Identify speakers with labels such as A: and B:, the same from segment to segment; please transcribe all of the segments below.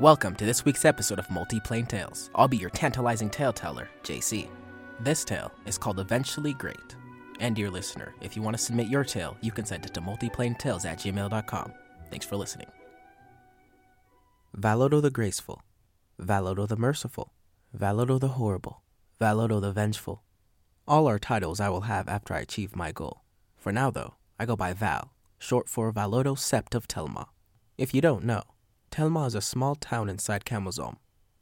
A: Welcome to this week's episode of Multiplane Tales. I'll be your tantalizing tale teller, JC. This tale is called Eventually Great. And dear listener, if you want to submit your tale, you can send it to multiplanetales at gmail.com. Thanks for listening. Valotto the Graceful, Valotto the Merciful, Valotto the Horrible, Valotto the Vengeful. All are titles I will have after I achieve my goal. For now, though, I go by Val, short for Valotto Sept of Telma. If you don't know, Telma is a small town inside Camozom,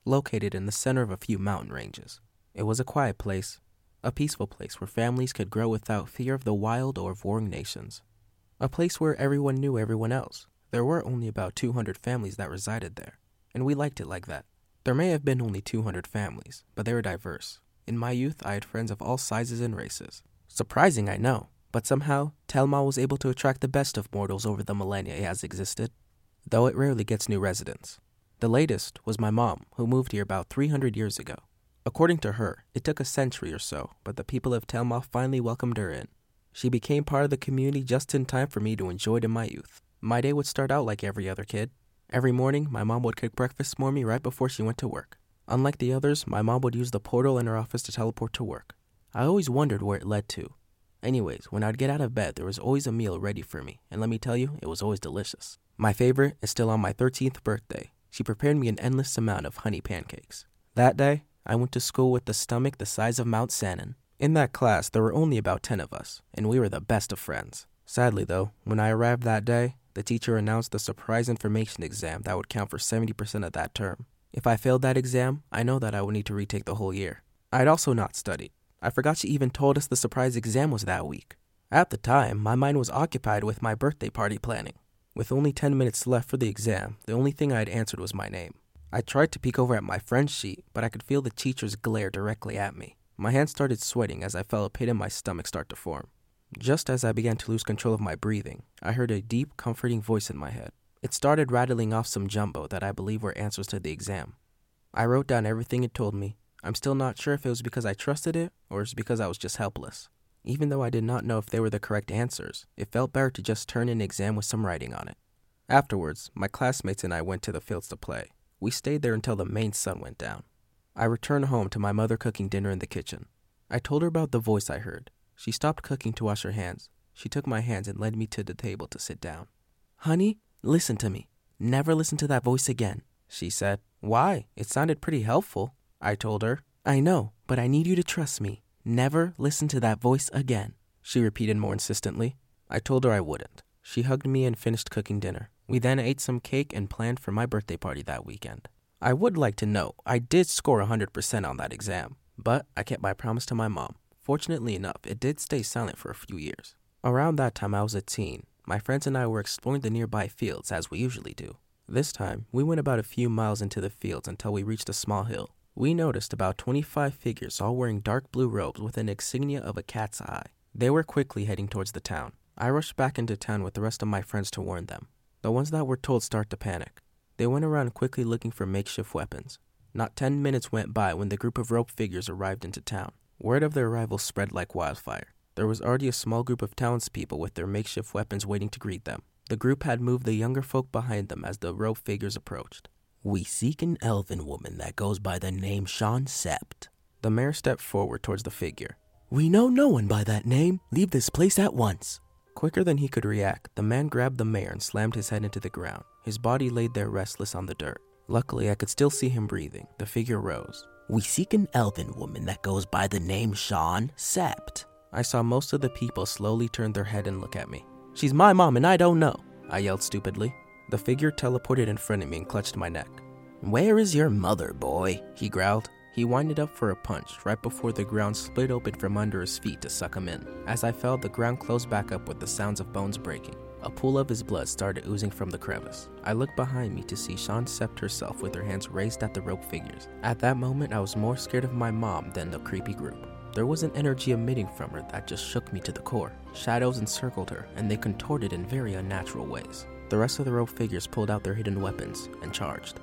A: located in the center of a few mountain ranges. It was a quiet place, a peaceful place where families could grow without fear of the wild or of warring nations. A place where everyone knew everyone else. There were only about 200 families that resided there, and we liked it like that. There may have been only 200 families, but they were diverse. In my youth, I had friends of all sizes and races. Surprising, I know, but somehow, Telma was able to attract the best of mortals over the millennia it has existed though it rarely gets new residents. The latest was my mom, who moved here about 300 years ago. According to her, it took a century or so, but the people of Telma finally welcomed her in. She became part of the community just in time for me to enjoy it in my youth. My day would start out like every other kid. Every morning, my mom would cook breakfast for me right before she went to work. Unlike the others, my mom would use the portal in her office to teleport to work. I always wondered where it led to. Anyways, when I'd get out of bed, there was always a meal ready for me, and let me tell you, it was always delicious. My favorite is still on my 13th birthday. She prepared me an endless amount of honey pancakes. That day, I went to school with a stomach the size of Mount Sannon. In that class, there were only about 10 of us, and we were the best of friends. Sadly, though, when I arrived that day, the teacher announced the surprise information exam that would count for 70% of that term. If I failed that exam, I know that I would need to retake the whole year. I'd also not studied. I forgot she even told us the surprise exam was that week. At the time, my mind was occupied with my birthday party planning. With only 10 minutes left for the exam, the only thing I had answered was my name. I tried to peek over at my friend's sheet, but I could feel the teacher's glare directly at me. My hands started sweating as I felt a pit in my stomach start to form. Just as I began to lose control of my breathing, I heard a deep, comforting voice in my head. It started rattling off some jumbo that I believe were answers to the exam. I wrote down everything it told me. I'm still not sure if it was because I trusted it or it's because I was just helpless. Even though I did not know if they were the correct answers, it felt better to just turn in an exam with some writing on it. Afterwards, my classmates and I went to the fields to play. We stayed there until the main sun went down. I returned home to my mother cooking dinner in the kitchen. I told her about the voice I heard. She stopped cooking to wash her hands. She took my hands and led me to the table to sit down. Honey, listen to me. Never listen to that voice again, she said. Why? It sounded pretty helpful, I told her. I know, but I need you to trust me. Never listen to that voice again, she repeated more insistently. I told her I wouldn't. She hugged me and finished cooking dinner. We then ate some cake and planned for my birthday party that weekend. I would like to note I did score 100% on that exam, but I kept my promise to my mom. Fortunately enough, it did stay silent for a few years. Around that time, I was a teen. My friends and I were exploring the nearby fields as we usually do. This time, we went about a few miles into the fields until we reached a small hill we noticed about 25 figures all wearing dark blue robes with an insignia of a cat's eye. They were quickly heading towards the town. I rushed back into town with the rest of my friends to warn them. The ones that were told start to panic. They went around quickly looking for makeshift weapons. Not 10 minutes went by when the group of rope figures arrived into town. Word of their arrival spread like wildfire. There was already a small group of townspeople with their makeshift weapons waiting to greet them. The group had moved the younger folk behind them as the rope figures approached.
B: We seek an elven woman that goes by the name Sean Sept.
A: The mayor stepped forward towards the figure.
B: We know no one by that name. Leave this place at once.
A: Quicker than he could react, the man grabbed the mayor and slammed his head into the ground. His body laid there restless on the dirt. Luckily, I could still see him breathing. The figure rose.
B: We seek an elven woman that goes by the name Sean Sept.
A: I saw most of the people slowly turn their head and look at me. She's my mom and I don't know, I yelled stupidly. The figure teleported in front of me and clutched my neck.
B: Where is your mother, boy?
A: He growled. He winded up for a punch right before the ground split open from under his feet to suck him in. As I fell, the ground closed back up with the sounds of bones breaking. A pool of his blood started oozing from the crevice. I looked behind me to see Sean Sept herself with her hands raised at the rope figures. At that moment, I was more scared of my mom than the creepy group. There was an energy emitting from her that just shook me to the core. Shadows encircled her, and they contorted in very unnatural ways. The rest of the rope figures pulled out their hidden weapons and charged.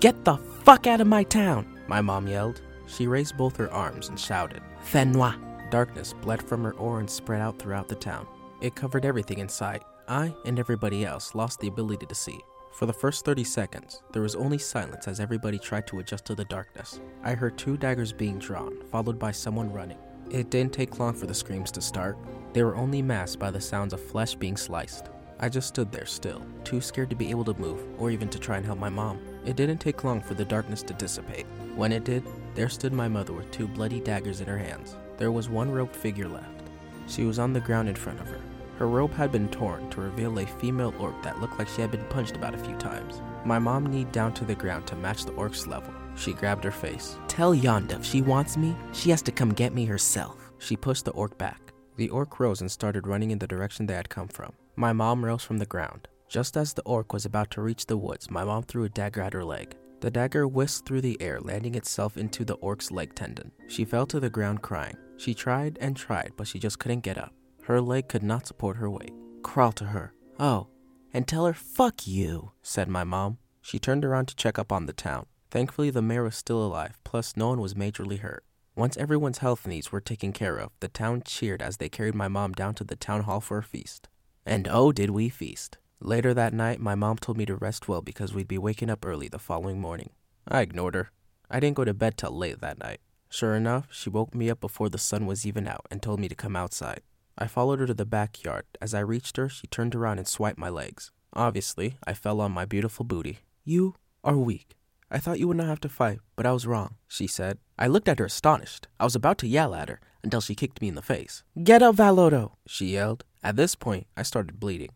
A: Get the fuck out of my town! My mom yelled. She raised both her arms and shouted, Fenwa! Darkness bled from her aura and spread out throughout the town. It covered everything in sight. I and everybody else lost the ability to see. For the first 30 seconds, there was only silence as everybody tried to adjust to the darkness. I heard two daggers being drawn, followed by someone running. It didn't take long for the screams to start. They were only masked by the sounds of flesh being sliced. I just stood there still, too scared to be able to move or even to try and help my mom. It didn't take long for the darkness to dissipate. When it did, there stood my mother with two bloody daggers in her hands. There was one robed figure left. She was on the ground in front of her. Her robe had been torn to reveal a female orc that looked like she had been punched about a few times. My mom kneed down to the ground to match the orc's level. She grabbed her face.
B: Tell Yonda if she wants me, she has to come get me herself.
A: She pushed the orc back. The orc rose and started running in the direction they had come from. My mom rose from the ground. Just as the orc was about to reach the woods, my mom threw a dagger at her leg. The dagger whisked through the air, landing itself into the orc's leg tendon. She fell to the ground crying. She tried and tried, but she just couldn't get up. Her leg could not support her weight. Crawl to her.
B: Oh, and tell her fuck you,
A: said my mom. She turned around to check up on the town. Thankfully, the mayor was still alive, plus, no one was majorly hurt. Once everyone's health needs were taken care of, the town cheered as they carried my mom down to the town hall for a feast. And oh, did we feast! Later that night, my mom told me to rest well because we'd be waking up early the following morning. I ignored her. I didn't go to bed till late that night. Sure enough, she woke me up before the sun was even out and told me to come outside. I followed her to the backyard. As I reached her, she turned around and swiped my legs. Obviously, I fell on my beautiful booty. You are weak. I thought you would not have to fight, but I was wrong, she said. I looked at her astonished. I was about to yell at her until she kicked me in the face. Get up, Valotto, she yelled. At this point, I started bleeding.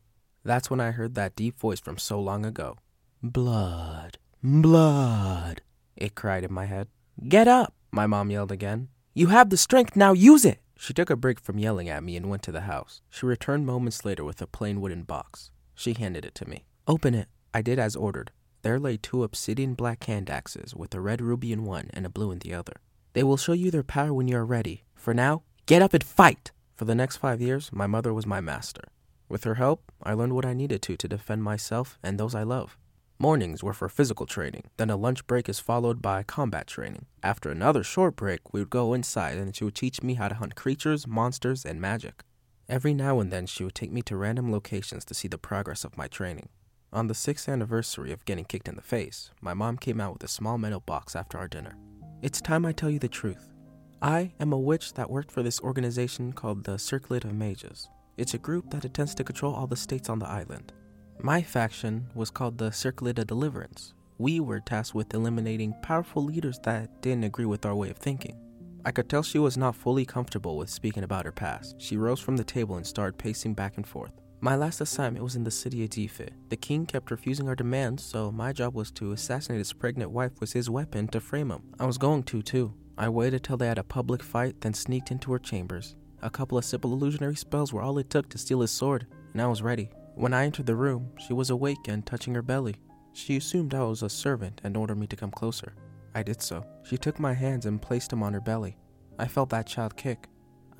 A: That's when I heard that deep voice from so long ago.
B: Blood, blood,
A: it cried in my head. Get up, my mom yelled again. You have the strength, now use it. She took a break from yelling at me and went to the house. She returned moments later with a plain wooden box. She handed it to me. Open it. I did as ordered. There lay two obsidian black hand axes with a red ruby in one and a blue in the other. They will show you their power when you are ready. For now, get up and fight! For the next five years, my mother was my master. With her help, I learned what I needed to to defend myself and those I love. Mornings were for physical training, then a lunch break is followed by combat training. After another short break, we would go inside and she would teach me how to hunt creatures, monsters, and magic. Every now and then, she would take me to random locations to see the progress of my training. On the sixth anniversary of getting kicked in the face, my mom came out with a small metal box after our dinner. It's time I tell you the truth. I am a witch that worked for this organization called the Circlet of Mages. It's a group that attempts to control all the states on the island. My faction was called the Circlet of Deliverance. We were tasked with eliminating powerful leaders that didn't agree with our way of thinking. I could tell she was not fully comfortable with speaking about her past. She rose from the table and started pacing back and forth. My last assignment was in the city of Dife. The king kept refusing our demands, so my job was to assassinate his pregnant wife with his weapon to frame him. I was going to, too. I waited till they had a public fight, then sneaked into her chambers. A couple of simple illusionary spells were all it took to steal his sword, and I was ready. When I entered the room, she was awake and touching her belly. She assumed I was a servant and ordered me to come closer. I did so. She took my hands and placed them on her belly. I felt that child kick.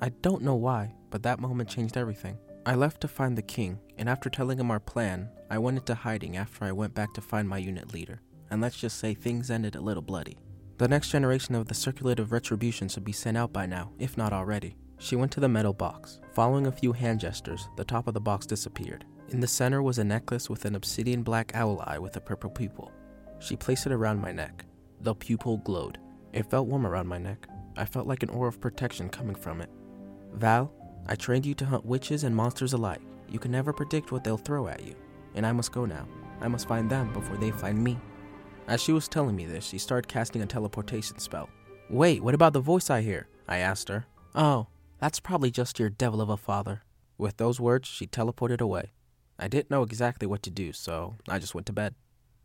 A: I don't know why, but that moment changed everything. I left to find the king, and after telling him our plan, I went into hiding after I went back to find my unit leader. And let's just say things ended a little bloody. The next generation of the Circlet of Retribution should be sent out by now, if not already. She went to the metal box. Following a few hand gestures, the top of the box disappeared. In the center was a necklace with an obsidian black owl eye with a purple pupil. She placed it around my neck. The pupil glowed. It felt warm around my neck. I felt like an aura of protection coming from it. Val, I trained you to hunt witches and monsters alike. You can never predict what they'll throw at you. And I must go now. I must find them before they find me. As she was telling me this, she started casting a teleportation spell. Wait, what about the voice I hear? I asked her. Oh, that's probably just your devil of a father. With those words, she teleported away. I didn't know exactly what to do, so I just went to bed.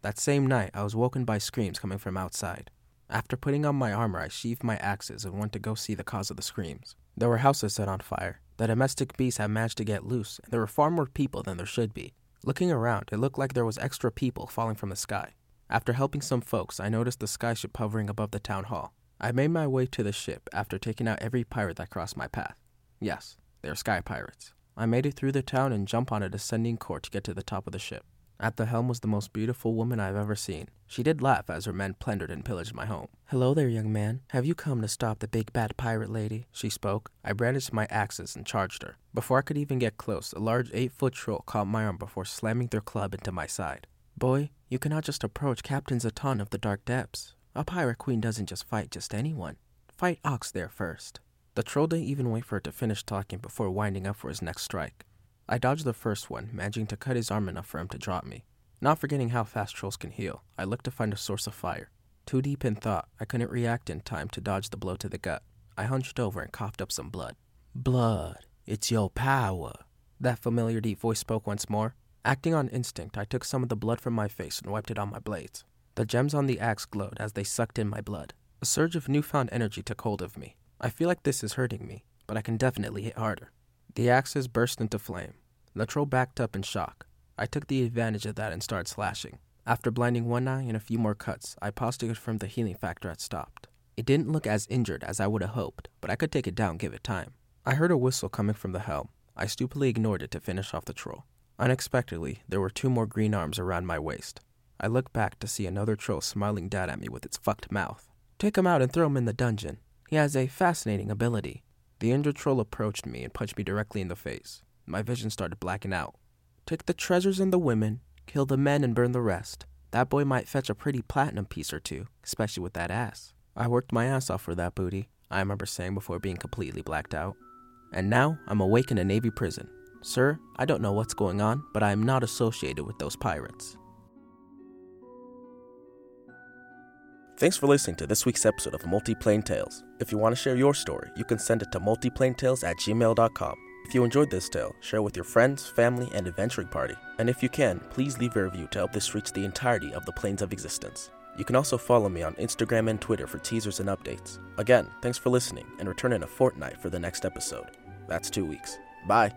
A: That same night, I was woken by screams coming from outside. After putting on my armor, I sheathed my axes and went to go see the cause of the screams. There were houses set on fire. The domestic beasts had managed to get loose, and there were far more people than there should be. Looking around, it looked like there was extra people falling from the sky. After helping some folks, I noticed the skyship hovering above the town hall. I made my way to the ship after taking out every pirate that crossed my path. Yes, they are sky pirates. I made it through the town and jumped on a descending court to get to the top of the ship. At the helm was the most beautiful woman I've ever seen. She did laugh as her men plundered and pillaged my home. Hello there, young man. Have you come to stop the big bad pirate lady? She spoke. I brandished my axes and charged her. Before I could even get close, a large eight foot troll caught my arm before slamming their club into my side. Boy, you cannot just approach Captain Zatan of the Dark Depths. A pirate queen doesn't just fight just anyone. Fight Ox there first. The troll didn't even wait for it to finish talking before winding up for his next strike. I dodged the first one, managing to cut his arm enough for him to drop me. Not forgetting how fast trolls can heal, I looked to find a source of fire. Too deep in thought, I couldn't react in time to dodge the blow to the gut. I hunched over and coughed up some blood.
B: Blood, it's your power.
A: That familiar deep voice spoke once more. Acting on instinct, I took some of the blood from my face and wiped it on my blades. The gems on the axe glowed as they sucked in my blood. A surge of newfound energy took hold of me. I feel like this is hurting me, but I can definitely hit harder. The axes burst into flame. The troll backed up in shock. I took the advantage of that and started slashing. After blinding one eye and a few more cuts, I paused to confirm the healing factor had stopped. It didn't look as injured as I would have hoped, but I could take it down, give it time. I heard a whistle coming from the helm. I stupidly ignored it to finish off the troll. Unexpectedly, there were two more green arms around my waist. I looked back to see another troll smiling down at me with its fucked mouth. Take him out and throw him in the dungeon. He has a fascinating ability. The injured troll approached me and punched me directly in the face. My vision started blacking out. Take the treasures and the women, kill the men and burn the rest. That boy might fetch a pretty platinum piece or two, especially with that ass. I worked my ass off for that booty, I remember saying before being completely blacked out. And now I'm awake in a Navy prison. Sir, I don't know what's going on, but I am not associated with those pirates.
C: Thanks for listening to this week's episode of Multiplane Tales. If you want to share your story, you can send it to multiplanetales at gmail.com. If you enjoyed this tale, share it with your friends, family, and adventuring party. And if you can, please leave a review to help this reach the entirety of the planes of existence. You can also follow me on Instagram and Twitter for teasers and updates. Again, thanks for listening, and return in a fortnight for the next episode. That's two weeks. Bye.